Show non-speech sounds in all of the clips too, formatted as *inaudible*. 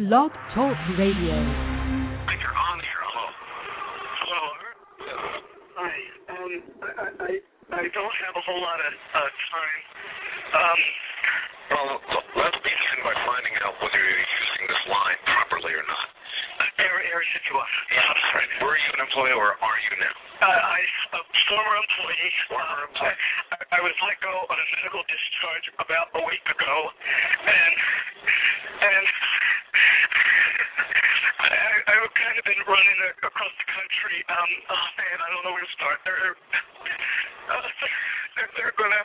Blog Talk Radio. You're on here. Hello. Hello. Hi. Um, I, I, I don't have a whole lot of uh, time. Um, Well, let's begin by finding out whether you're using this line properly or not. Air Air Situa. Yeah, that's right. Were you an employee or are you now? Uh, I, a former employee. Former employee. I, I was let go on a medical discharge about a week ago, and and I, I, I've kind of been running a, across the country. Um, oh man, I don't know where to start. They're *laughs* uh, they're, they're gonna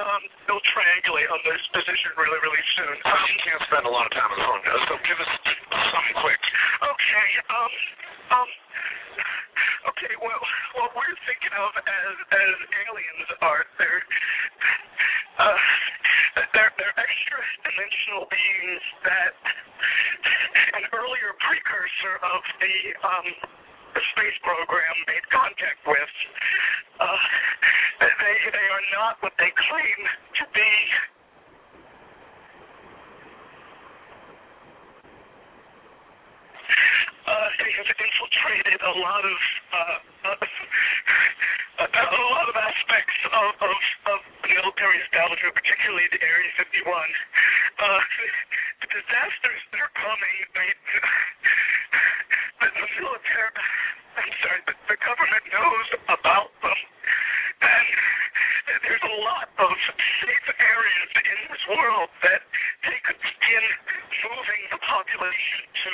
um, they'll triangulate on this position really, really soon. Uh, you can't spend a lot of time on the phone, uh, so give us something quick. Okay. Um. Um. Okay. Well, what we're thinking of as as aliens are they're uh they're they're extra dimensional beings that an earlier precursor of the um space program made contact with. Uh, they they are not what they claim to be. Uh, they have infiltrated a lot of uh, uh, a lot of aspects of, of, of the military establishment, particularly the Area 51. Uh, the disasters that are coming, they, the, the military, I'm sorry, the, the government knows about them, and there's a lot of safe areas in this world that they could begin moving the population to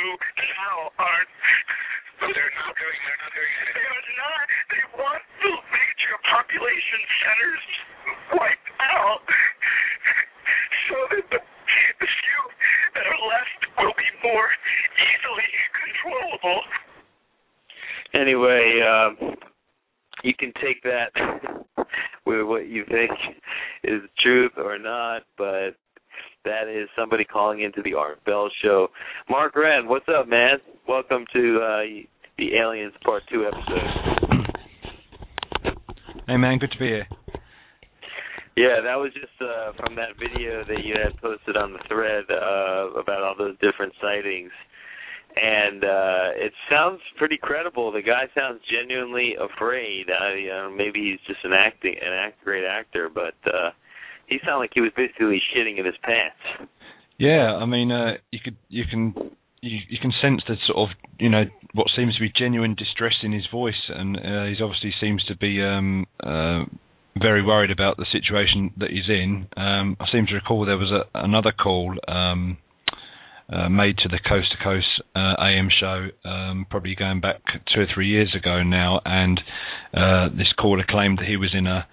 now aren't. But they're not doing. They're not doing They anything. are not. They want the major population centers wiped out so that the, the few that are left will be more easily controllable. Anyway, um, you can take that with what you think *laughs* is truth or not, but that is somebody calling into the Art Bell Show. Mark Wren, what's up, man? Welcome to uh, the Aliens Part 2 episode. *clears throat* Hey man, good to be here. Yeah, that was just uh, from that video that you had posted on the thread uh, about all those different sightings. And uh, it sounds pretty credible. The guy sounds genuinely afraid. I, you know, maybe he's just an acting, an act, great actor, but uh, he sounded like he was basically shitting in his pants. Yeah, I mean, uh, you could, you can, you, you can sense the sort of, you know, what seems to be genuine distress in his voice, and uh, he's obviously seems to be um, uh, very worried about the situation that he's in. Um, I seem to recall there was a, another call um, uh, made to the Coast to Coast uh, AM show, um, probably going back two or three years ago now, and uh, this caller claimed that he was in a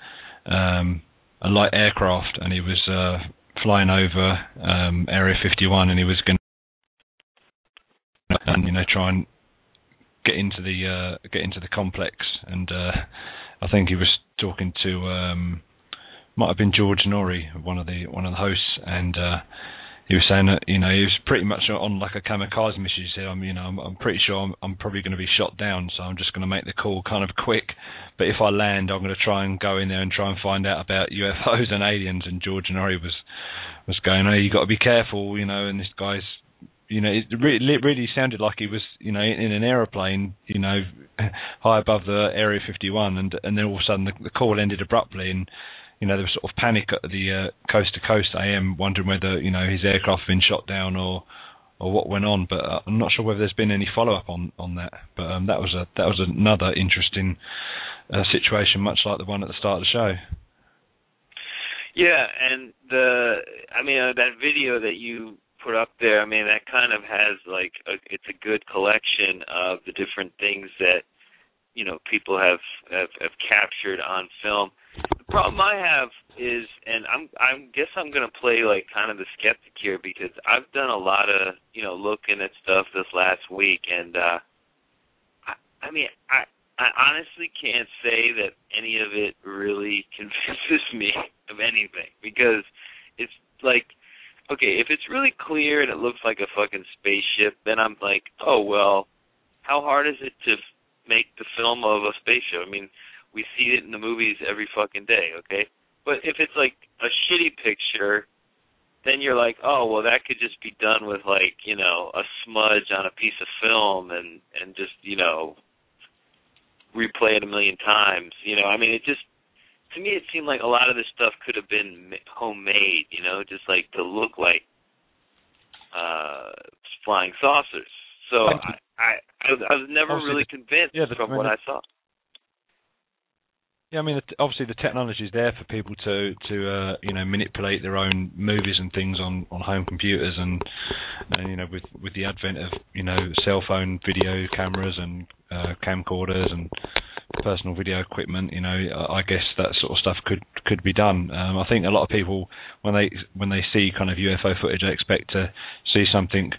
um, a light aircraft and he was uh, flying over um, Area 51 and he was going to, you know, try and get into the uh, get into the complex. And I think he was talking to um, might have been George Noory, one of the one of the hosts, and he was saying that you know he was pretty much on like a kamikaze mission. He said, "I'm you know I'm, I'm pretty sure I'm, I'm probably going to be shot down, so I'm just going to make the call kind of quick. But if I land, I'm going to try and go in there and try and find out about UFOs and aliens." And George Noory was was going, "Oh, you got to be careful, you know." And this guy's you know, it really, really sounded like he was, you know, in an aeroplane, you know, *laughs* high above the Area 51, and and then all of a sudden the, the call ended abruptly, and you know there was sort of panic at the uh, coast to coast I AM, wondering whether you know his aircraft had been shot down or or what went on. But uh, I'm not sure whether there's been any follow up on on that. But um, that was a that was another interesting uh, situation, much like the one at the start of the show. Yeah, and the I mean uh, that video that you put up there, I mean that kind of has like a, it's a good collection of the different things that you know people have have, have captured on film. Problem I have is, and I'm I guess I'm gonna play like kind of the skeptic here because I've done a lot of you know looking at stuff this last week, and uh I, I mean I I honestly can't say that any of it really *laughs* convinces me of anything because it's like okay, if it's really clear and it looks like a fucking spaceship, then I'm like, oh well, how hard is it to make the film of a spaceship? I mean, we see it in the movies every fucking day, okay? But if it's like a shitty picture, then you're like, oh well, that could just be done with like you know a smudge on a piece of film and and just you know replay it a million times. You know, I mean, it just to me it seemed like a lot of this stuff could have been homemade. You know, just like to look like uh flying saucers. So I, I I was never really convinced yeah, the- from what I saw. Yeah, I mean, obviously the technology is there for people to to uh, you know manipulate their own movies and things on, on home computers, and, and you know with with the advent of you know cell phone video cameras and uh, camcorders and personal video equipment, you know, I guess that sort of stuff could could be done. Um, I think a lot of people when they when they see kind of UFO footage, they expect to see something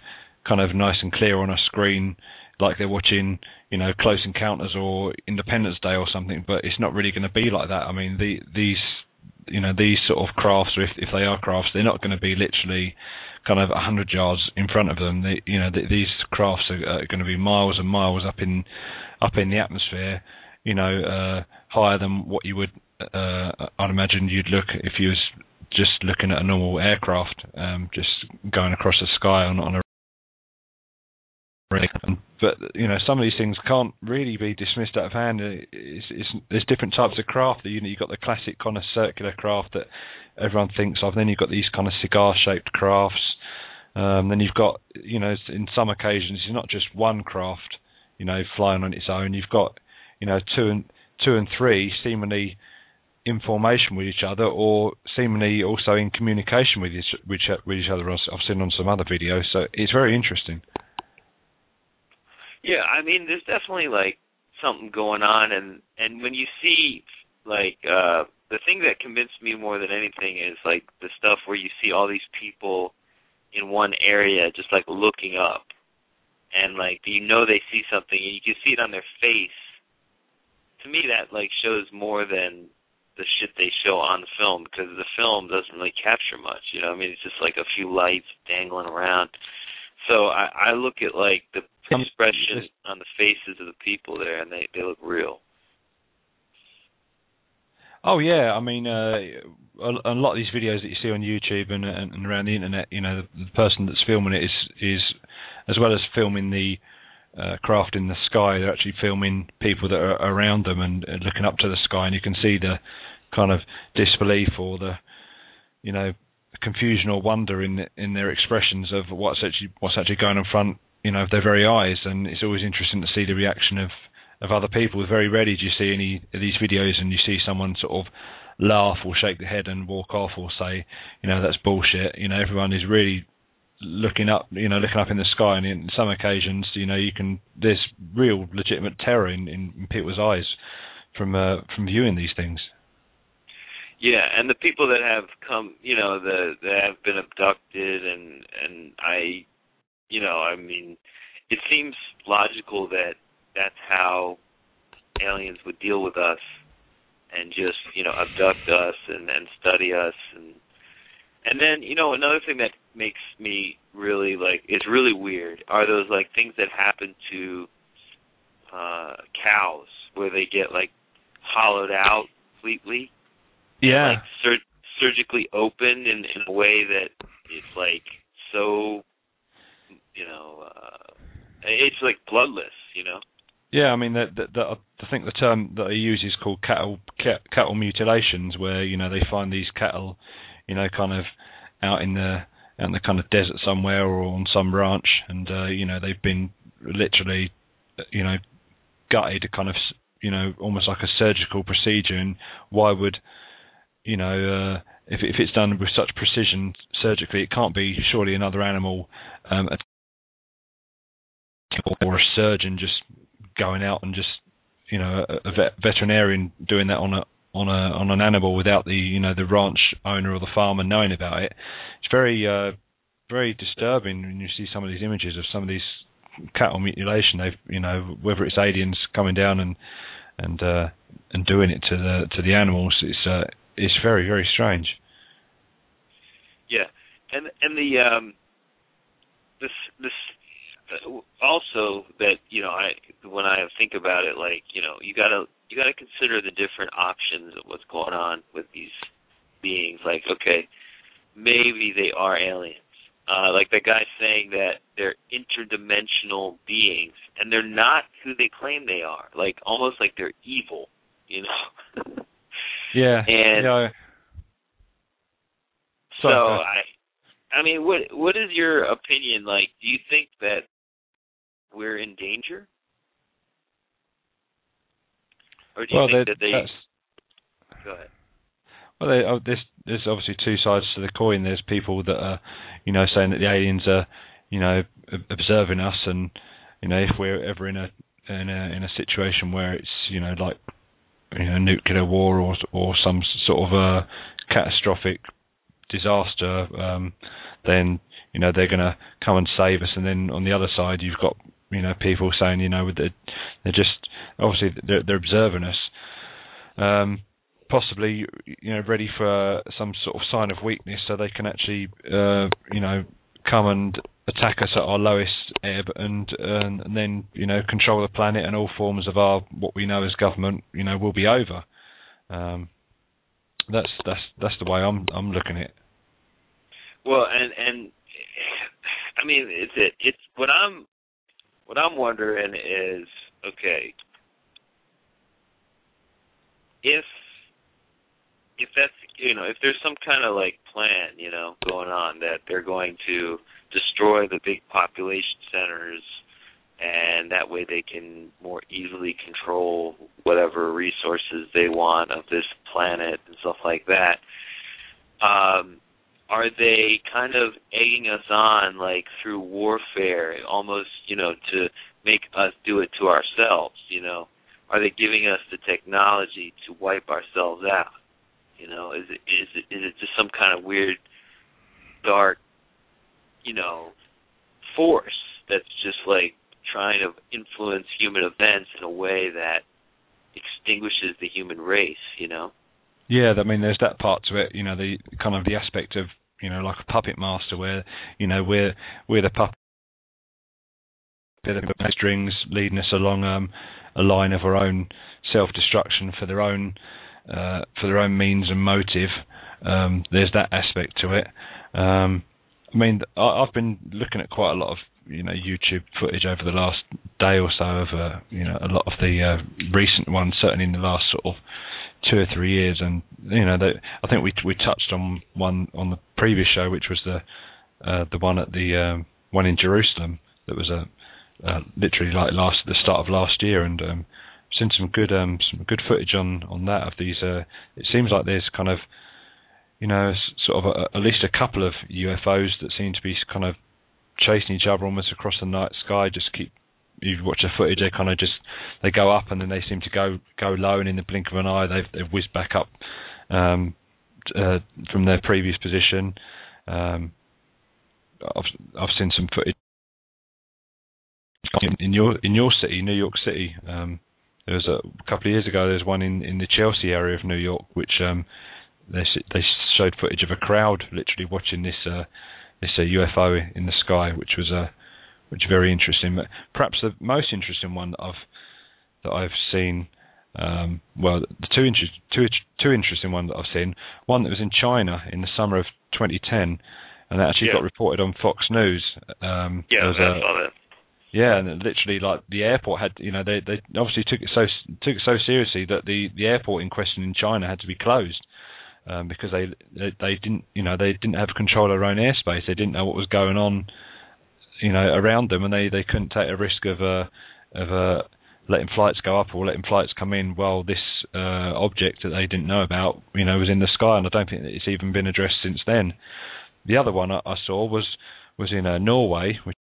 kind of nice and clear on a screen, like they're watching, you know, Close Encounters or Independence Day or something. But it's not really going to be like that. I mean, the, these, you know, these sort of crafts, or if if they are crafts, they're not going to be literally kind of a hundred yards in front of them. They, you know, th these crafts are, are going to be miles and miles up in up in the atmosphere. You know, uh, higher than what you would. Uh, I'd imagine you'd look if you was just looking at a normal aircraft, um, just going across the sky on, on a but you know, some of these things can't really be dismissed out of hand. Uh, It's, it's, there's different types of craft. You know, you've got the classic kind of circular craft that everyone thinks of. Then you've got these kind of cigar-shaped crafts. Um, then you've got, you know, in some occasions, it's not just one craft, you know, flying on its own. You've got, you know, two and two and three seemingly in formation with each other, or seemingly also in communication with each with each, with each other. I've seen on some other videos, so it's very interesting. Yeah, I mean, there's definitely like something going on, and and when you see like uh the thing that convinced me more than anything is like the stuff where you see all these people in one area just like looking up, and like you know they see something, and you can see it on their face. To me, that like shows more than the shit they show on the film because the film doesn't really capture much. You know, I mean, it's just like a few lights dangling around. So I, I look at like the expression on the faces of the people there, and they they look real. Oh yeah, I mean, uh, a, a lot of these videos that you see on YouTube and, and, and around the internet, you know, the, the person that's filming it is is as well as filming the uh, craft in the sky, they're actually filming people that are around them and uh, looking up to the sky, and you can see the kind of disbelief or the, you know, confusion or wonder in in their expressions of what's actually what's actually going on front, you know, of their very eyes, and it's always interesting to see the reaction of of other people. Very rarely do you see any of these videos and you see someone sort of laugh or shake their head and walk off or say, you know, that's bullshit. You know, everyone is really looking up, you know, looking up in the sky, and in some occasions, you know, you can there's real legitimate terror in, in people's eyes from uh, from viewing these things. Yeah, and the people that have come, you know, the that have been abducted, and and I, you know, I mean, it seems logical that that's how aliens would deal with us, and just you know abduct us and and study us, and and then you know another thing that makes me really like is really weird are those like things that happen to uh cows where they get like hollowed out completely Yeah, like sur- surgically opened in in a way that it's like so you know uh it's like bloodless you know Yeah, I mean, the, the, the, I think the term that they use is called cattle cat, cattle mutilations, where you know they find these cattle, you know, kind of out in the out in the kind of desert somewhere or on some ranch, and uh, you know they've been literally, you know, gutted, kind of, you know, almost like a surgical procedure. And why would, you know, uh, if if it's done with such precision surgically, it can't be surely another animal um, or a surgeon just going out and just you know a, a vet, veterinarian doing that on a on a on an animal without the you know the ranch owner or the farmer knowing about it. It's very uh, very disturbing when you see some of these images of some of these cattle mutilation. They've you know whether it's aliens coming down and and uh, and doing it to the to the animals. It's uh, it's very very strange. Yeah, and and the um, this this uh, also that you know I when I think about it, like you know you gotta you gotta consider the different options of what's going on with these beings. Like okay, maybe they are aliens. Uh, like the guy saying that they're interdimensional beings, and they're not who they claim they are. Like almost like they're evil, you know. *laughs* yeah. And yeah. so I, I mean, what what is your opinion? Like, do you think that we're in danger, or do you well, think that they? Go ahead. Well, they, oh, there's there's obviously two sides to the coin. There's people that are, you know, saying that the aliens are, you know, observing us, and you know, if we're ever in a in a in a situation where it's, you know, like, you know, nuclear war or or some sort of a catastrophic disaster, um, then you know they're going to come and save us. And then on the other side, you've got you know people saying, you know, they're, they're just obviously they're, they're observing us. Um, possibly you know ready for some sort of sign of weakness so they can actually uh, you know come and attack us at our lowest ebb and, and and then you know control the planet and all forms of our what we know as government you know will be over. Um, that's that's that's the way I'm I'm looking at it. Well and and I mean it's it, it's what I'm what I'm wondering is okay if if that's you know if there's some kind of like plan you know going on that they're going to destroy the big population centers and that way they can more easily control whatever resources they want of this planet and stuff like that. Um are they kind of egging us on like through warfare almost you know to make us do it to ourselves you know? Are they giving us the technology to wipe ourselves out? You know, is it is it is it just some kind of weird, dark, you know, force that's just like trying to influence human events in a way that extinguishes the human race? You know. Yeah, I mean, there's that part to it. You know, the kind of the aspect of you know like a puppet master, where you know we're we're the puppet the strings leading us along um, a line of our own self-destruction for their own uh, for their own means and motive. Um, there's that aspect to it. Um, I mean, I, have been looking at quite a lot of you know YouTube footage over the last day or so of uh, you know a lot of the uh, recent ones, certainly in the last sort of two or three years, and you know they, I think we we touched on one on the previous show, which was the uh, the one at the um, one in Jerusalem that was a uh, literally like last the start of last year, and um, seen some good um, some good footage on on that of these. Uh, it seems like there's kind of you know sort of a, at least a couple of UFOs that seem to be kind of chasing each other almost across the night sky. Just keep you watch the footage, they kind of just they go up and then they seem to go go low, and in the blink of an eye they've they've whizzed back up um, uh, from their previous position. Um, I've I've seen some footage in, in your in your city, New York City. Um, there was a, a couple of years ago. There was one in in the Chelsea area of New York, which um, they they showed footage of a crowd literally watching this uh, this uh, UFO in the sky, which was a uh, which very interesting. But perhaps the most interesting one that I've that I've seen. Um, well, the two, inter- two two interesting ones that I've seen. One that was in China in the summer of 2010, and that actually yeah. got reported on Fox News. Um, yeah, I saw that. Yeah, and literally, like the airport had, you know, they they obviously took it so took it so seriously that the the airport in question in China had to be closed um, because they, they didn't, you know, they didn't have control of their own airspace. They didn't know what was going on, you know, around them, and they they couldn't take a risk of uh of uh letting flights go up or letting flights come in while this uh, object that they didn't know about, you know, was in the sky. And I don't think it's even been addressed since then. The other one I, I saw was was in uh, Norway, which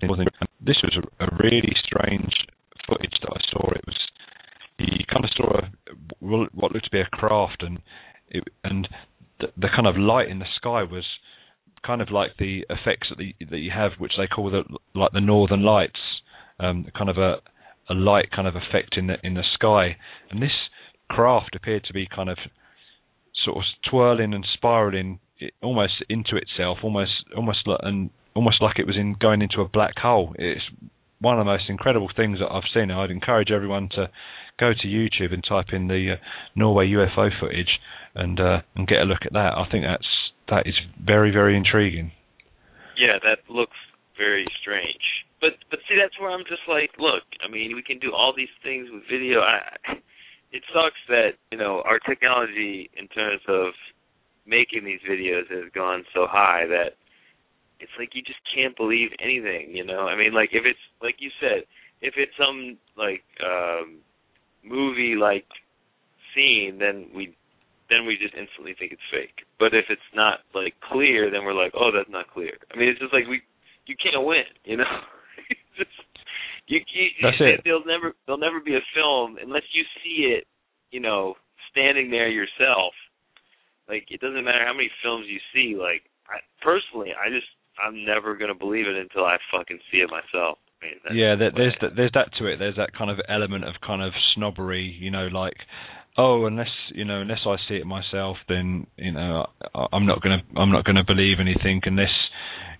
this was a, a really strange footage that I saw. It was you kind of saw a, what looked to be a craft, and it, and the, the kind of light in the sky was kind of like the effects that the, that you have, which they call the like the northern lights, um, kind of a a light kind of effect in the in the sky, and this craft appeared to be kind of sort of twirling and spiraling almost into itself, almost almost like, and almost like it was in going into a black hole. It's one of the most incredible things that I've seen. I'd encourage everyone to go to YouTube and type in the uh, Norway UFO footage and uh, and get a look at that. I think that's that is very very intriguing. Yeah, that looks very strange. But but see, that's where I'm just like, look, I mean, we can do all these things with video. I, it sucks that you know our technology in terms of making these videos has gone so high that it's like you just can't believe anything, you know. I mean, like if it's like you said, if it's some like um movie like scene, then we then we just instantly think it's fake. But if it's not like clear, then we're like, oh, that's not clear. I mean, it's just like we you can't win, you know. *laughs* just, you, you, that's it. There'll never there'll never be a film unless you see it, you know, standing there yourself. Like it doesn't matter how many films you see. Like I, personally, I just I'm never gonna believe it until I fucking see it myself. Mean, yeah, there, there's that, there's that to it. There's that kind of element of kind of snobbery, you know, like oh, unless you know, unless I see it myself, then you know, I, I'm not gonna I'm not gonna believe anything unless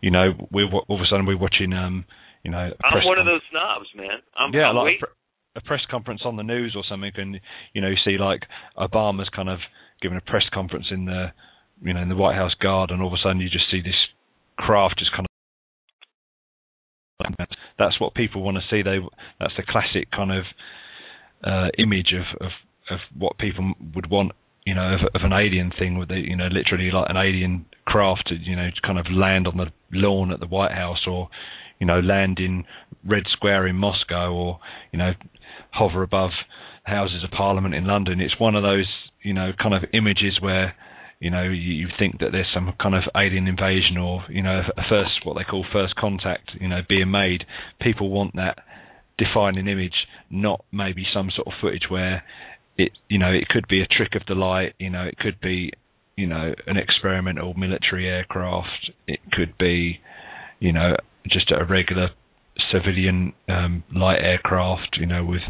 you know we all of a sudden we're watching um you know. I'm one of those snobs, man. I'm, yeah, I'm like a, a press conference on the news or something, and you know, you see like Obama's kind of giving a press conference in the you know in the White House garden, and all of a sudden you just see this craft just kind of that's what people want to see. They that's the classic kind of uh, image of, of of what people would want, you know, of, of an alien thing with the, you know, literally like an alien craft, you know, to kind of land on the lawn at the White House or, you know, land in Red Square in Moscow or, you know, hover above Houses of Parliament in London. It's one of those, you know, kind of images where you know, you, you think that there's some kind of alien invasion or, you know, a first, what they call first contact, you know, being made. People want that defining image, not maybe some sort of footage where it, you know, it could be a trick of the light, you know, it could be, you know, an experimental military aircraft, it could be, you know, just a regular civilian um, light aircraft, you know, with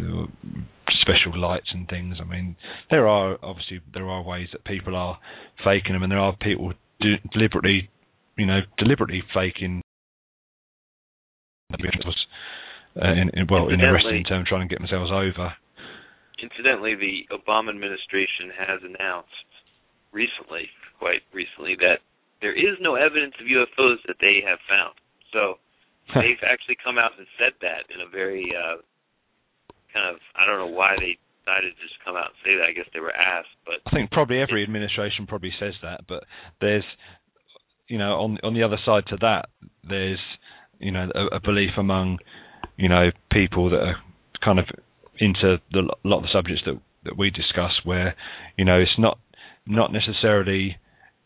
special lights and things. I mean, there are obviously there are ways that people are faking them, and there are people do, deliberately, you know, deliberately faking. Uh, in, in, well, in a wrestling term, trying to get themselves over. Incidentally, the Obama administration has announced recently, quite recently, that there is no evidence of UFOs that they have found. So *laughs* they've actually come out and said that in a very uh, kind of I don't know why they decided to just come out and say that. I guess they were asked, but I think probably every administration probably says that. But there's, you know, on on the other side to that, there's, you know, a, a belief among, you know, people that are kind of into the, a lot of the subjects that that we discuss, where, you know, it's not not necessarily,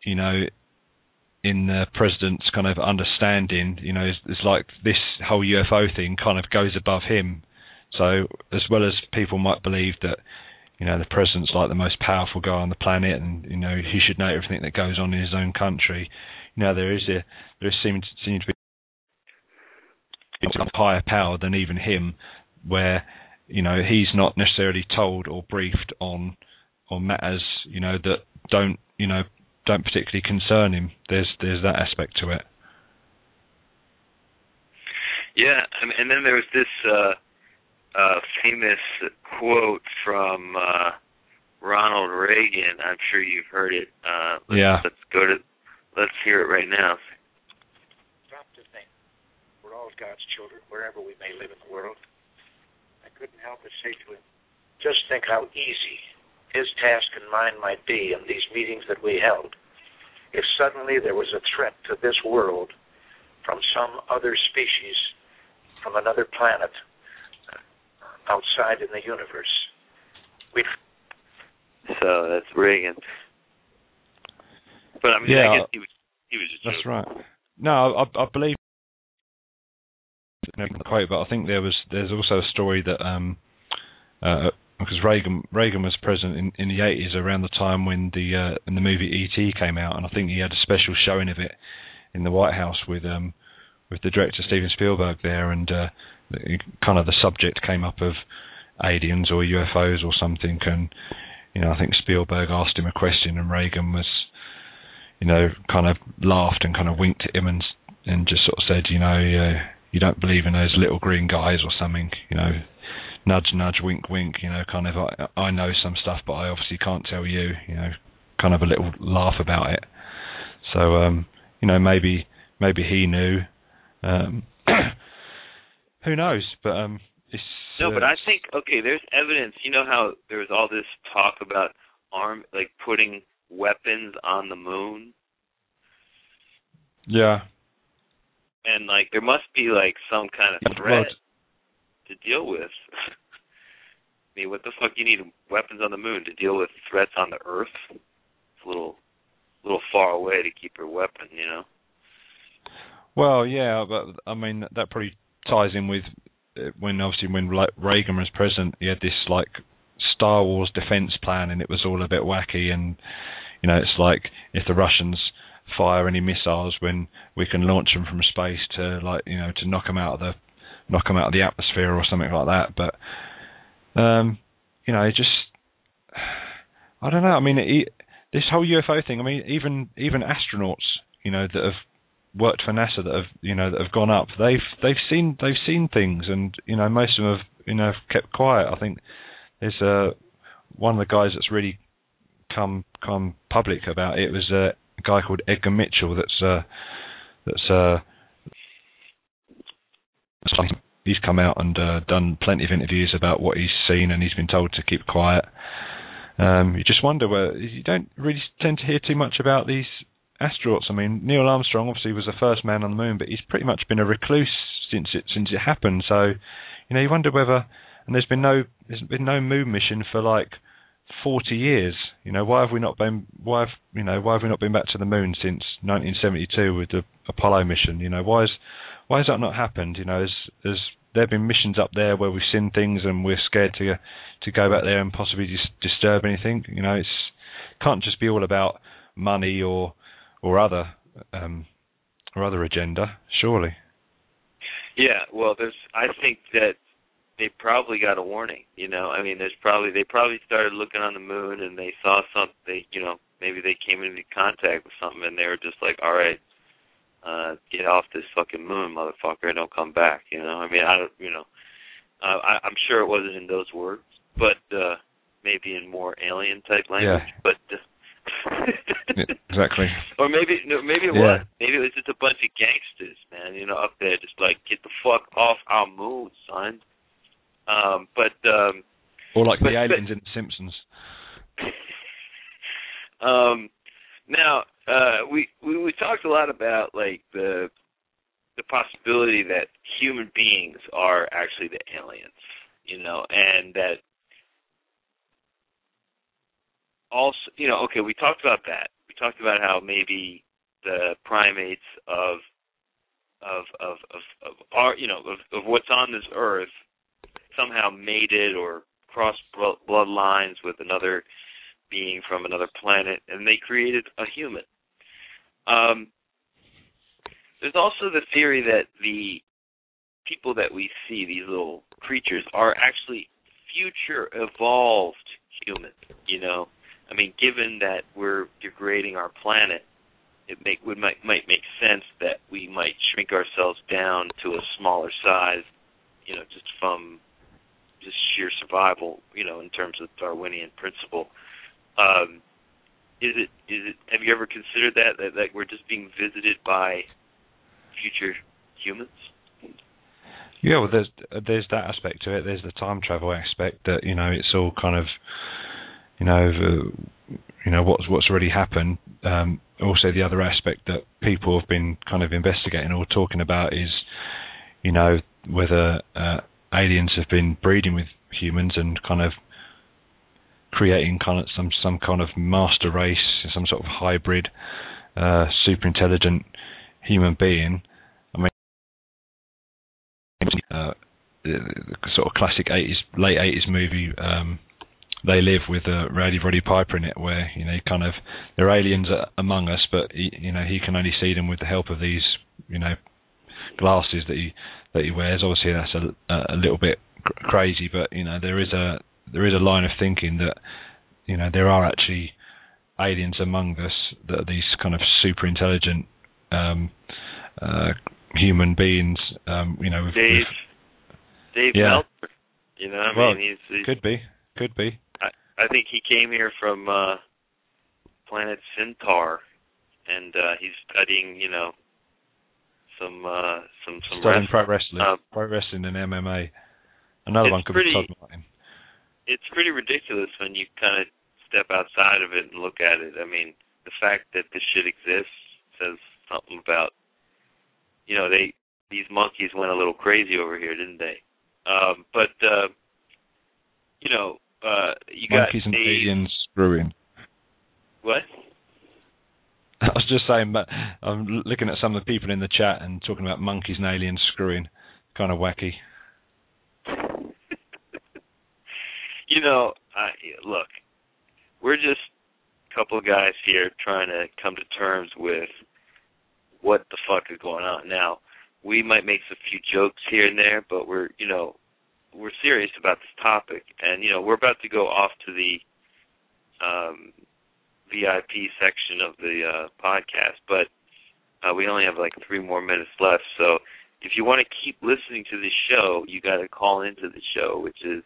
you know, in the president's kind of understanding, you know, it's, it's, like this whole UFO thing kind of goes above him so as well as people might believe that you know the president's like the most powerful guy on the planet, and you know he should know everything that goes on in his own country. You know there is a there seems seems to be a higher power than even him, where you know he's not necessarily told or briefed on on matters you know that don't you know don't particularly concern him. There's there's that aspect to it. Yeah, and then there was this. uh uh, famous quote from uh, Ronald Reagan. I'm sure you've heard it. Uh, let's, yeah. Let's go to. Let's hear it right now. Stop to think. We're all God's children, wherever we may live in the world. I couldn't help but say to him, just think how easy his task and mine might be in these meetings that we held if suddenly there was a threat to this world from some other species, from another planet, outside in the universe. we so that's Reagan. But I mean, yeah, I guess he was he was just. That's right. No, I, I believe. quote, but I think there was there's also a story that um, uh, because Reagan Reagan was president in, in the 80s around the time when the uh, when the movie E.T. came out, and I think he had a special showing of it in the White House with um with the director Steven Spielberg there, and uh, kind of the subject came up of aliens or UFOs or something, and you know I think Spielberg asked him a question, and Reagan was, you know, kind of laughed and kind of winked at him and and just sort of said, you know, uh, you don't believe in those little green guys or something, you know, nudge nudge, wink wink, you know, kind of I, I know some stuff, but I obviously can't tell you, you know, kind of a little laugh about it. So um, you know, maybe maybe he knew. Um, *clears throat* who knows? But um, it's No, uh, but I think okay. There's evidence. You know how there was all this talk about arm, like putting weapons on the moon, yeah. and like there must be like some kind of threat to deal with. *laughs* I mean, what the fuck? You need weapons on the moon to deal with threats on the Earth? It's a little, little far away to keep your weapon, you know. Well, yeah, but I mean that probably ties in with uh, when obviously when Re- Reagan was president, he had this like Star Wars defense plan, and it was all a bit wacky. And you know, it's like if the Russians fire any missiles, when we can launch them from space to like you know to knock them out of the knock them out of the atmosphere or something like that. But um, you know, just I don't know. I mean, it, this whole UFO thing. I mean, even even astronauts, you know, that have worked for NASA that have you know that have gone up. They've they've seen they've seen things, and you know most of them have you know kept quiet. I think there's uh, one of the guys that's really come come public about it was a guy called Edgar Mitchell. That's uh, that's uh, he's come out and uh, done plenty of interviews about what he's seen, and he's been told to keep quiet. Um, you just wonder where you don't really tend to hear too much about these astronauts. I mean, Neil Armstrong obviously was the first man on the moon, but he's pretty much been a recluse since it since it happened. So, you know, you wonder whether and there's been no there's been no moon mission for like 40 years. You know, why have we not been why have you know why have we not been back to the moon since 1972 with the Apollo mission? You know, why is why has that not happened? You know, has has there been missions up there where we've seen things and we're scared to to go back there and possibly dis- disturb anything? You know, it's can't just be all about money or or other um, or other agenda, surely. Yeah, well, there's. I think that they probably got a warning. You know, I mean, there's probably they probably started looking on the moon and they saw something. They, you know, maybe they came into contact with something and they were just like, all right, uh, get off this fucking moon, motherfucker, and don't come back. You know, I mean, I don't. You know, uh, I, I'm sure it wasn't in those words, but uh, maybe in more alien type language. Yeah. But. Uh, Yeah, *laughs* exactly. Or maybe no, maybe it Yeah. was. Maybe it was just a bunch of gangsters, man. You know, up there, just like get the fuck off our moon, son. Um, but um, Or like But- the but- aliens in The Simpsons. *laughs* um, now uh, we, we we talked a lot about like the the possibility that human beings are actually the aliens, you know, and that also, you know, okay, we talked about that. We talked about how maybe the primates of of of of, of our, you know, of, of what's on this earth somehow mated or crossed blo- bloodlines with another being from another planet, and they created a human. Um, there's also the theory that the people that we see, these little creatures, are actually future evolved humans. You know, mean, given that we're degrading our planet, it make would might might make sense that we might shrink ourselves down to a smaller size. You know, just from just sheer survival. You know, in terms of Darwinian principle. Um, is it is it? Have you ever considered that that, that we're just being visited by future humans? Yeah, well, there's there's that aspect to it. There's the time travel aspect that you know it's all kind of you know the, you know what's what's already happened. Um, also, the other aspect that people have been kind of investigating or talking about is you know whether uh, aliens have been breeding with humans and kind of creating kind of some some kind of master race, some sort of hybrid, uh, super intelligent human being. I mean, uh, the, the sort of classic '80s, late '80s movie. Um, they live with a Rowdy Roddy Piper in it, where you know kind of they're aliens among us, but he, you know he can only see them with the help of these you know glasses that he that he wears. Obviously, that's a, a little bit cr- crazy, but you know there is a there is a line of thinking that you know there are actually aliens among us that are these kind of super intelligent um, uh, human beings. Um, you know, with, Dave, with, Dave Yeah. Meltzer. You know, I Well, mean, he's, he's could be, could be. I think he came here from uh planet Centaur, and uh, he's studying, you know, some uh, some some Studying wrestling. pro wrestling, Um, pro wrestling and MMA. Another one could pretty- be Todd Martin. it's pretty ridiculous when you kind of step outside of it and look at it. I mean, the fact that this shit exists says something about, you know, they these monkeys went a little crazy over here, didn't they? Um, but uh, you know, uh, you Monkeys got and aliens screwing. What? *laughs* I was just saying, but I'm looking at some of the people in the chat and talking about monkeys and aliens screwing. Kind of wacky. *laughs* you know, I look, we're just a couple of guys here trying to come to terms with what the fuck is going on. Now, we might make a few jokes here and there, but we're, you know, we're serious about this topic, and you know, we're about to go off to the um, VIP section of the uh, podcast, but uh, we only have like three more minutes left. So, if you want to keep listening to this show, you got to call into the show, which is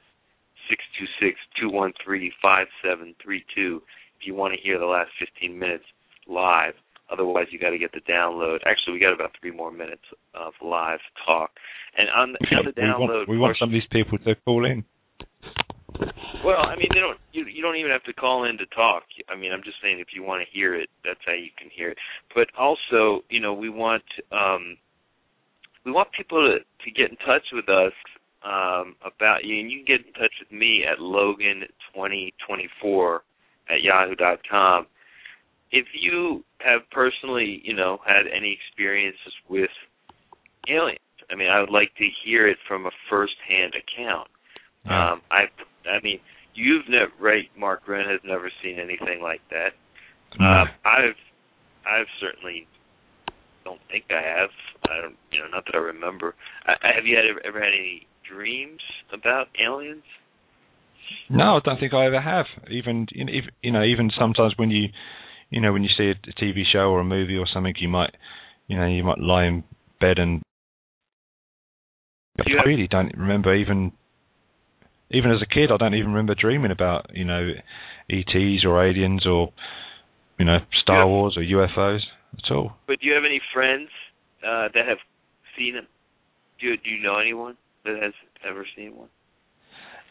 six two six two one three five seven three two. If you want to hear the last fifteen minutes live, otherwise you got to get the download. Actually, we got about three more minutes of live talk. And on the, on the we download, want, we want some of these people to call in. well, I mean, they don't. You you don't even have to call in to talk. I mean, I'm just saying if you want to hear it, that's how you can hear it. But also, you know, we want um, we want people to to get in touch with us um, about you, and you can get in touch with me at logan2024 at yahoo.com. If you have personally, you know, had any experiences with aliens, I mean, I would like to hear it from a first-hand account. Yeah. Um, I, I mean, you've never, right? Mark Wren has never seen anything like that. Um, I've, I've certainly don't think I have. I don't, you know, not that I remember. I, have you had ever, ever had any dreams about aliens? No, I don't think I ever have. Even you know, if, you know, even sometimes when you, you know, when you see a TV show or a movie or something, you might, you know, you might lie in bed and. You I really don't remember even. Even as a kid, I don't even remember dreaming about you know, ETs or aliens or, you know, Star Yeah. Wars or UFOs at all. But do you have any friends uh, that have seen them? Do you, do you know anyone that has ever seen one?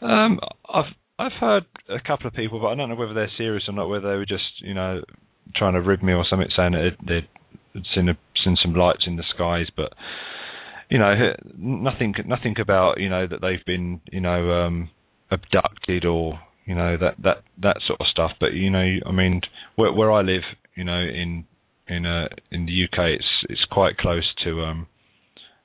Um, I've I've heard a couple of people, but I don't know whether they're serious or not. Whether they were just you know trying to rib me or something, saying that they'd, they'd seen a, seen some lights in the skies, but you know nothing nothing about you know that they've been you know um, abducted or you know that that that sort of stuff. But you know, I mean, where where I live, you know, in in uh in the UK, it's it's quite close to um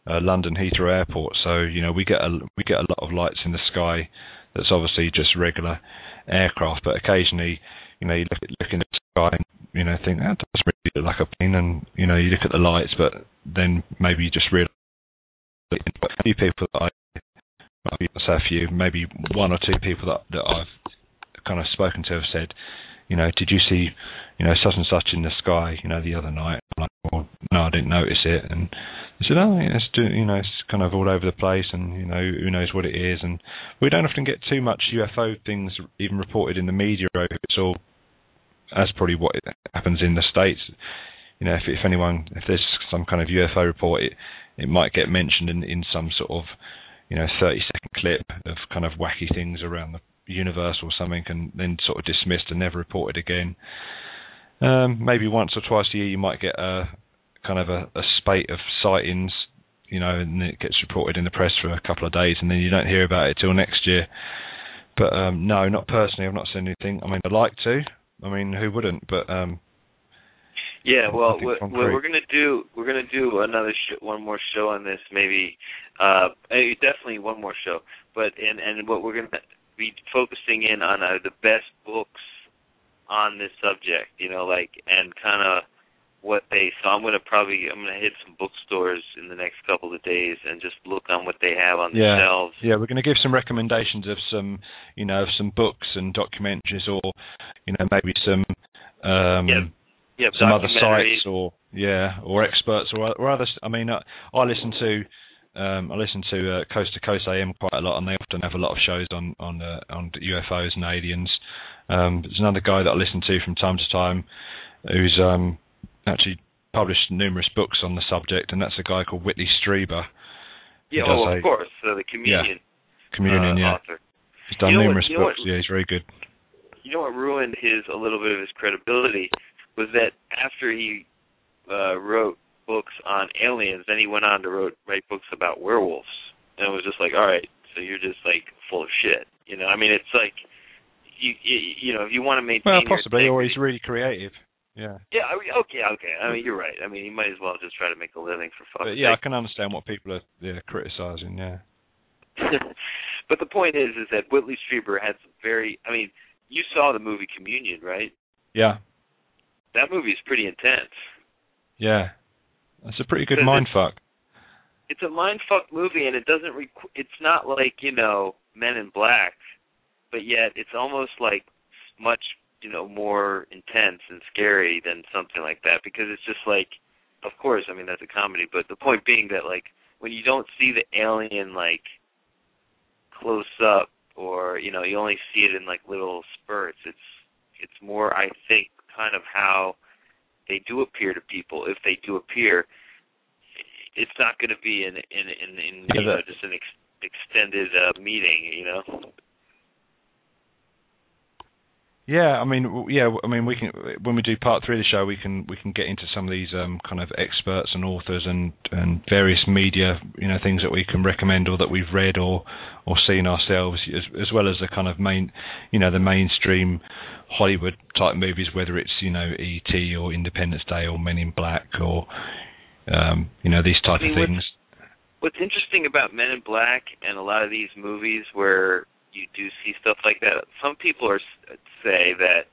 uh, London Heathrow Airport. So you know we get a we get a lot of lights in the sky. That's obviously just regular aircraft, but occasionally you know you look look in the sky and you know think that does really look like a plane, and you know you look at the lights, but then maybe you just realise. But a few people that I, say a few, maybe one or two people that that I've kind of spoken to have said, you know, did you see, you know, such and such in the sky, you know, the other night? I'm like, well, no, I didn't notice it, and they said, oh, it's do, you know, it's kind of all over the place, and you know, who knows what it is, and we don't often get too much UFO things even reported in the media. It's all that's probably what happens in the states. You know, if if anyone, if there's some kind of UFO report, it it might get mentioned in in some sort of, you know, 30 second clip of kind of wacky things around the universe or something, and then sort of dismissed and never reported again. Um, maybe once or twice a year you might get a kind of a, a spate of sightings, you know, and it gets reported in the press for a couple of days, and then you don't hear about it till next year. But um, no, not personally. I've not seen anything. I mean, I'd like to. I mean, who wouldn't? But um, Yeah, well, what we're gonna do, we're gonna do another sh- one more show on this, maybe, uh, eh, definitely one more show. But and and what we're gonna be focusing in on are the best books on this subject, you know, like and kind of what they. So I'm gonna probably I'm gonna hit some bookstores in the next couple of days and just look on what they have on the shelves. yeah, we're going to give some recommendations of some, you know, of some books and documentaries, or you know, maybe some um, Yeah, Yeah, some other sites or yeah or experts or or others. I mean, I, I listen to um, I listen to uh, Coast to Coast AM quite a lot, and they often have a lot of shows on on uh, on UFOs and aliens. Um, there's another guy that I listen to from time to time who's um, actually published numerous books on the subject, and that's a guy called Whitley Strieber. Yeah, oh, a- of course. So the communion Communion, uh, yeah. author. He's done You know numerous know books. what- Yeah, he's very good. You know what ruined his a little bit of his credibility was that after he uh, wrote books on aliens, then he went on to wrote, write books about werewolves, and it was just like, all right, so you're just like full of shit. You know, I mean, it's like you you, you know if you want to maintain Well, possibly, or he's really creative. Yeah. Yeah, I mean, okay, okay. I mean, you're right. I mean, he might as well just try to make a living for fuck's But yeah, I can understand what people are yeah, criticizing. Yeah. *laughs* but the point is, is that Whitley Strieber had some very. I mean, you saw the movie Communion, right? Yeah. That movie is pretty intense. Yeah. That's a pretty good mind fuck. It's a mind fuck movie, and it doesn't. Requ- it's not like you know Men in Black, but yet it's almost like much you know more intense and scary than something like that because it's just like, of course, I mean that's a comedy, but the point being that like when you don't see the alien like close up or you know you only see it in like little spurts it's it's more i think kind of how they do appear to people. If they do appear it's not going to be in in in, in you know just an ex- extended uh, meeting you know Yeah, I mean, yeah, I mean, we can when we do part three of the show, we can we can get into some of these um, kind of experts and authors and and various media, you know, things that we can recommend or that we've read or or seen ourselves, as as well as the kind of main, you know, the mainstream Hollywood type movies, whether it's you know E.T. or Independence Day or Men in Black or um, you know these type I mean, of what's- things. what's interesting about Men in Black and a lot of these movies where you do see stuff like that, some people are s- say that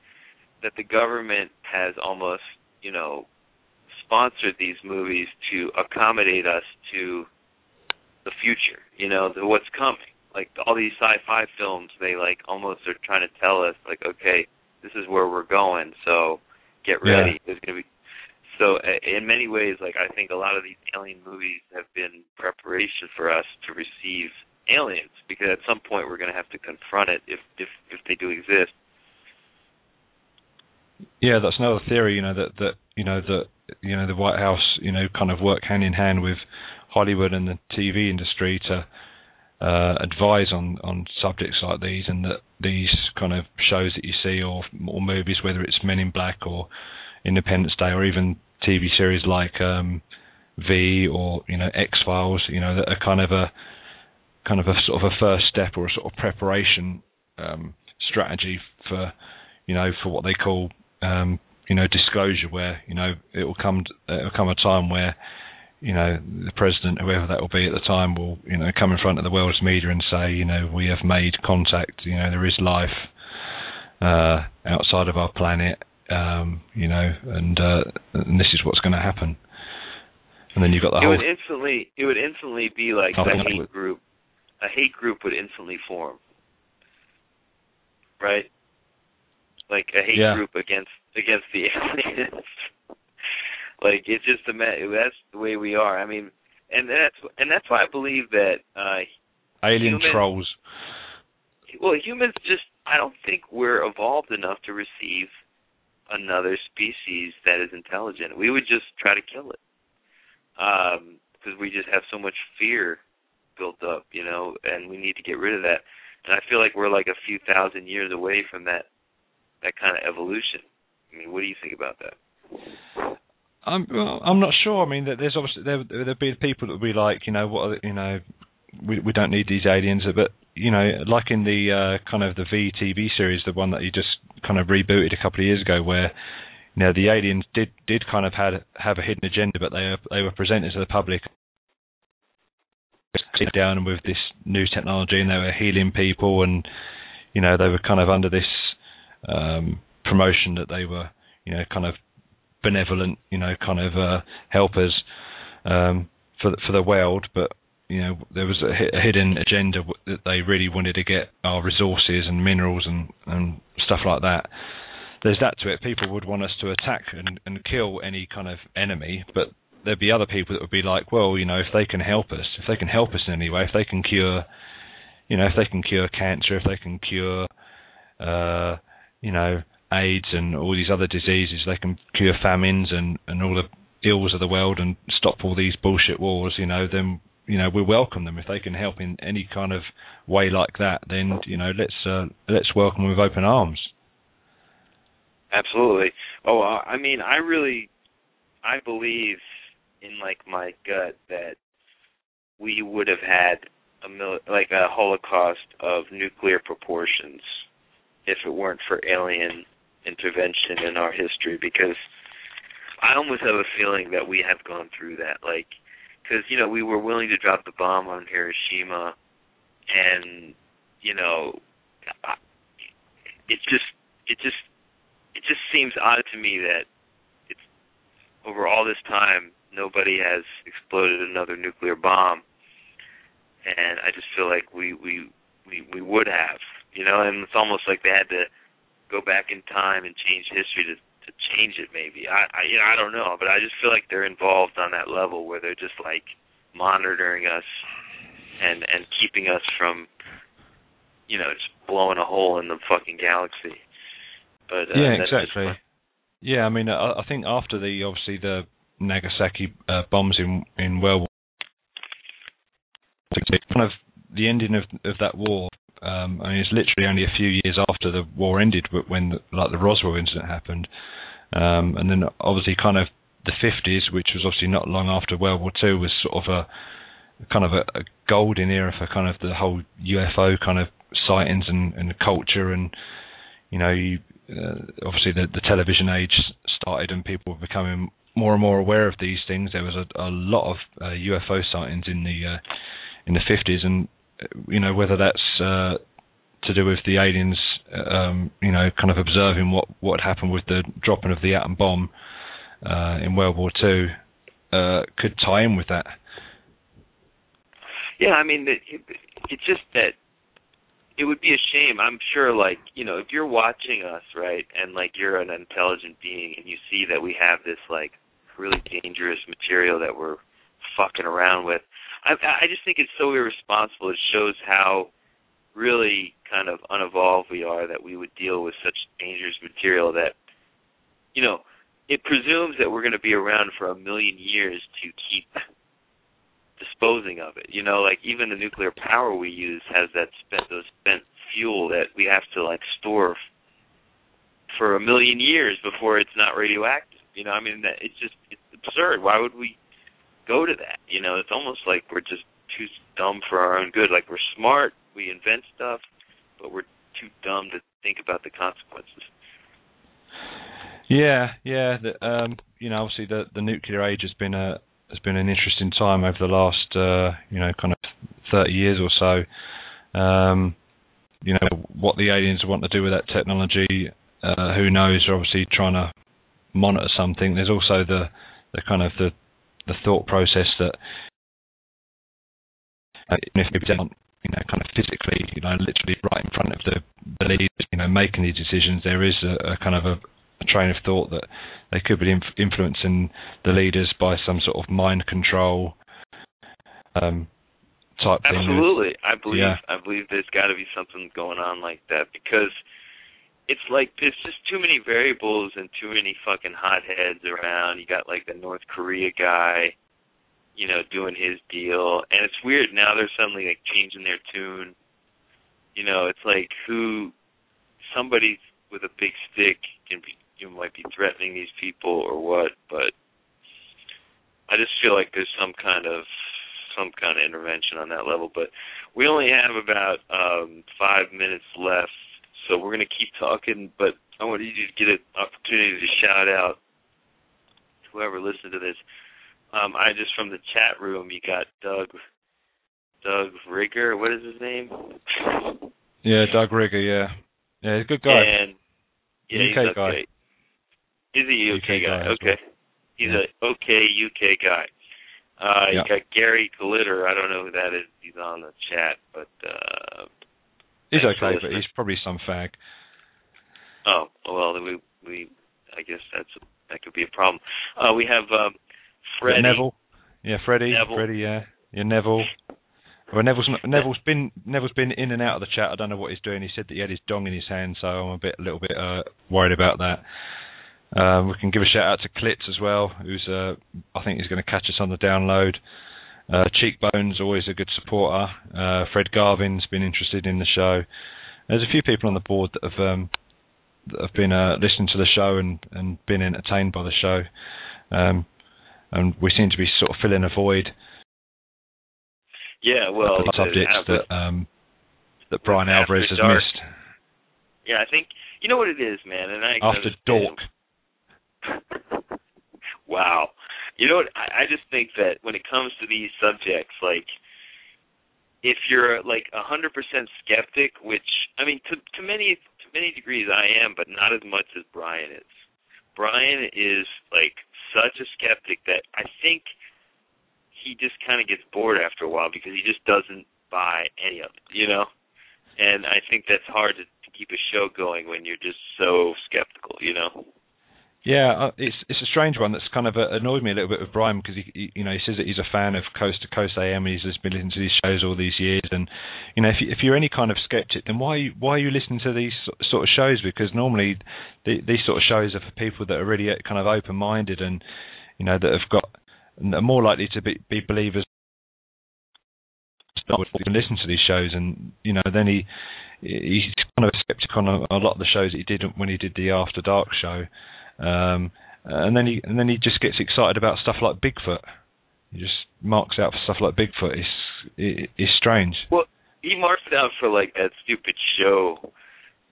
that the government has almost, you know, sponsored these movies to accommodate us to the future, you know, the what's coming. Like all these sci-fi films, they like almost are trying to tell us like, okay, this is where we're going, so get Yeah. ready. There's going to be so in many ways, like I think a lot of these alien movies have been preparation for us to receive aliens because at some point we're going to have to confront it if if if they do exist. Yeah, that's another theory. You know that that you know that you know the White House you know kind of work hand in hand with Hollywood and the TV industry to uh, advise on on subjects like these, and that these kind of shows that you see or or movies, whether it's Men in Black or Independence Day or even TV series like um, V or you know X Files, you know that are kind of a kind of a sort of a first step or a sort of preparation um, strategy for you know for what they call um, you know disclosure, where you know it will come it will come a time where you know the president, whoever that will be at the time, will you know come in front of the world's media and say you know we have made contact, you know there is life uh, outside of our planet, um, you know, and uh, and this is what's going to happen. And then you've got the it whole would instantly it would instantly be like I think that hate group. A hate group would instantly form, right? Like a hate Yeah. group against against the *laughs* aliens. like it's just a that's the way we are. I mean, and that's and that's why I believe that uh alien human- trolls. well humans just i don't think we're evolved enough to receive another species that is intelligent we would just try to kill it um because we just have so much fear built up you know and we need to get rid of that. And i feel like we're like a few thousand years away from that that kind of evolution. I mean what do you think about that? I'm well, I'm not sure. I mean, there's obviously there there'd be people that would be like, you know, what you know, we we don't need these aliens, but you know, like in the uh, kind of the V TV series, the one that you just kind of rebooted a couple of years ago, where you know the aliens did did kind of had have a hidden agenda, but they they were presented to the public sit down with this new technology, and they were healing people, and you know they were kind of under this um, promotion that they were you know kind of benevolent, you know, kind of uh, helpers um, for the, for the world, but you know there was a, hidden agenda that they really wanted to get our resources and minerals and and stuff like that. There's that to it. People would want us to attack and, and kill any kind of enemy, but there'd be other people that would be like, well, you know, if they can help us, if they can help us in any way, if they can cure, you know, if they can cure cancer, if they can cure, uh, you know, AIDS and all these other diseases. They can cure famines and and all the ills of the world and stop all these bullshit wars. You know, then you know we welcome them if they can help in any kind of way like that. Then you know, let's uh, let's welcome them with open arms. Absolutely. Oh, I mean, I really, I believe in like my gut that we would have had a mil- like a holocaust of nuclear proportions if it weren't for alien intervention in our history because I almost have a feeling that we have gone through that like cuz you know we were willing to drop the bomb on Hiroshima and you know it just it just it just seems odd to me that it's over all this time nobody has exploded another nuclear bomb and I just feel like we we we we would have, you know, and it's almost like they had to go back in time and change history to to change it. Maybe I I you know I don't know, but I just feel like they're involved on that level where they're just like monitoring us and and keeping us from you know just blowing a hole in the fucking galaxy. But uh, yeah, exactly. Yeah, I mean, I, I think after the obviously the Nagasaki uh, bombs in in World War kind of the ending of of that war. Um, I mean, it's literally only a few years after the war ended, but when the, like the Roswell incident happened, um, and then obviously kind of the 50s, which was obviously not long after World War II, was sort of a kind of a, a golden era for kind of the whole UFO kind of sightings and, and culture, and you know, you, uh, obviously the, the television age started and people were becoming more and more aware of these things. There was a, a lot of uh, UFO sightings in the uh, in the 50s, and you know whether that's uh, to do with the aliens, um, you know, kind of observing what what happened with the dropping of the atom bomb uh, in World War Two, uh, could tie in with that. Yeah, I mean, it, it's just that it would be a shame. I'm sure, like you know, if you're watching us, right, and like you're an intelligent being, and you see that we have this like really dangerous material that we're fucking around with, I, I just think it's so irresponsible. It shows how really kind of unevolved we are that we would deal with such dangerous material that, you know, it presumes that we're going to be around for a million years to keep disposing of it. You know, like even the nuclear power we use has that spent those spent fuel that we have to like store for a million years before it's not radioactive. You know, I mean it's just it's absurd. Why would we go to that. You know, it's almost like we're just too dumb for our own good. Like we're smart, we invent stuff, but we're too dumb to think about the consequences. Yeah, yeah. The, um, you know, obviously the the nuclear age has been a has been an interesting time over the last uh, you know kind of thirty years or so. Um, you know what the aliens want to do with that technology. Uh, who knows? They're obviously trying to monitor something. There's also the the kind of the the thought process that uh, if people don't, you know, kind of physically, you know, literally right in front of the, the leaders, you know, making these decisions, there is a, a kind of a, a, train of thought that they could be inf- influencing the leaders by some sort of mind control um, type Absolutely. thing. Absolutely, I believe. Yeah. I believe there's got to be something going on like that because it's like there's just too many variables and too many fucking hotheads around. You got like the North Korea guy, you know, doing his deal, and it's weird now. They're suddenly like changing their tune. You know, it's like who somebody with a big stick can be you might be threatening these people or what, but I just feel like there's some kind of some kind of intervention on that level. But we only have about um five minutes left so we're going to keep talking, but I want you to get an opportunity to shout out whoever listened to this. Um, I just from the chat room, you got Doug, Doug Rigger. What is his name? Yeah, Doug Rigger. Yeah, yeah, he's a good guy. And yeah, UK he's okay. guy. He's a UK, UK guy. guy okay, he's yeah. a okay UK guy. Uh, yeah. you got Gary Glitter. I don't know who that is. He's on the chat, but uh, He's okay, but he's probably some fag. Oh well, we we I guess that's that could be a problem. Uh, we have um, Freddie Neville. Yeah, Freddie. Neville. Freddie. Yeah, yeah, Neville. Well, Neville's not, Neville's been Neville's been in and out of the chat. I don't know what he's doing. He said that he had his dong in his hand, so I'm a bit a little bit uh, worried about that. Um, we can give a shout out to Klitz as well, who's uh, I think he's going to catch us on the download. Uh, Cheekbones, always a good supporter. Uh, Fred Garvin's been interested in the show. There's a few people on the board that have um, that have been uh, listening to the show and, and been entertained by the show. Um, and we seem to be sort of filling a void. Yeah, well, the subjects that um, that Brian Alvarez has dark. missed. Yeah, I think you know what it is, man. And I after Dork. *laughs* wow. You know what? I, I just think that when it comes to these subjects, like if you're like a hundred percent skeptic, which I mean, to to many to many degrees I am, but not as much as Brian is. Brian is like such a skeptic that I think he just kind of gets bored after a while because he just doesn't buy any of it, you know. And I think that's hard to, to keep a show going when you're just so skeptical, you know. Yeah, uh, it's it's a strange one that's kind of uh, annoyed me a little bit with Brian because he, he you know he says that he's a fan of Coast to Coast AM and he's been listening to these shows all these years. And you know if you, if you're any kind of skeptic then why why are you listening to these sort of shows? Because normally the, these sort of shows are for people that are really uh, kind of open minded and you know that have got are more likely to be, be believers. Can listen to these shows and you know then he he's kind of a skeptic on a, a lot of the shows that he did when he did the After Dark show um, and then he and then he just gets excited about stuff like Bigfoot. He just marks out for stuff like Bigfoot. It's it, it's strange. Well, he marks it out for like that stupid show,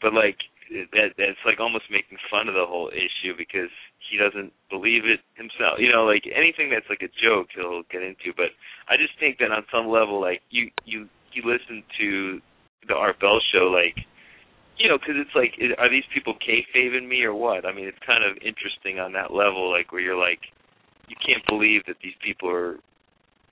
but like that that's like almost making fun of the whole issue because he doesn't believe it himself. You know, like anything that's like a joke he'll get into. But I just think that on some level, like you you you listen to the Art Bell show, like you know, because it's like, are these people kayfabing me or what? I mean, it's kind of interesting on that level, like where you're like, you can't believe that these people are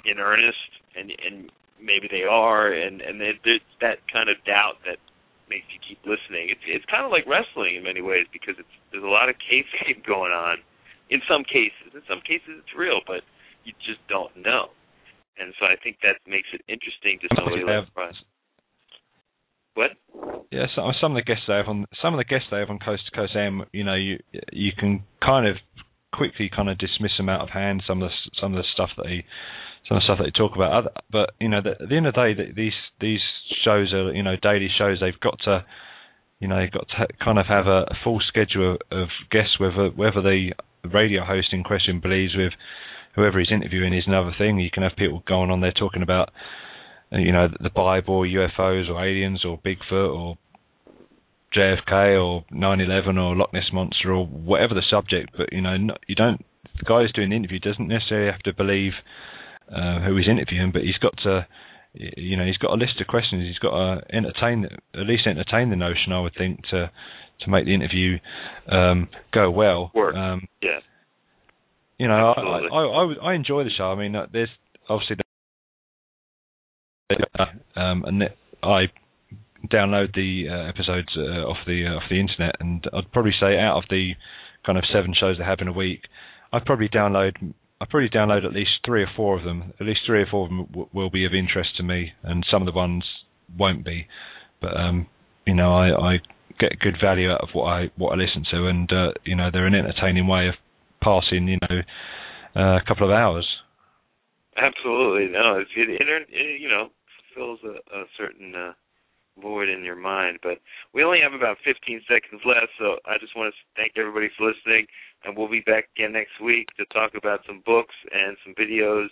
in earnest, and and maybe they are, and and there's that kind of doubt that makes you keep listening. It's it's kind of like wrestling in many ways because it's there's a lot of kayfabe *laughs* going on. In some cases, in some cases it's real, but you just don't know. And so I think that makes it interesting to somebody like Brian. What? Yeah, so, some of the guests they have on some of the guests they have on Coast to Coast AM, you know, you you can kind of quickly kind of dismiss them out of hand. Some of the some of the stuff that he some of the stuff that they talk about. Other, but you know, the, at the end of the day, the, these these shows are you know daily shows. They've got to you know, they've got to kind of have a, a full schedule of, of guests. Whether whether the radio host in question believes with whoever he's interviewing is another thing. You can have people going on there talking about you know, the Bible, UFOs, or aliens, or Bigfoot, or JFK, or 9/11, or Loch Ness monster, or whatever the subject. But you know, you don't. The guy who's doing the interview doesn't necessarily have to believe uh, who he's interviewing, but he's got to. You know, he's got a list of questions. He's got to entertain, at least entertain the notion. I would think to to make the interview um, go well. Work. Um, yeah. You know, I, I, I I enjoy the show. I mean, uh, there's obviously um, and I download the uh, episodes uh, off the uh, off the internet, and I'd probably say out of the kind of seven shows that happen a week, I'd probably download I probably download at least three or four of them. At least three or four of them w- will be of interest to me, and some of the ones won't be. But um, you know, I, I get good value out of what I what I listen to, and uh, you know, they're an entertaining way of passing you know uh, a couple of hours. Absolutely, no. It, it, it you know fills a, a certain uh, void in your mind. But we only have about 15 seconds left, so I just want to thank everybody for listening, and we'll be back again next week to talk about some books and some videos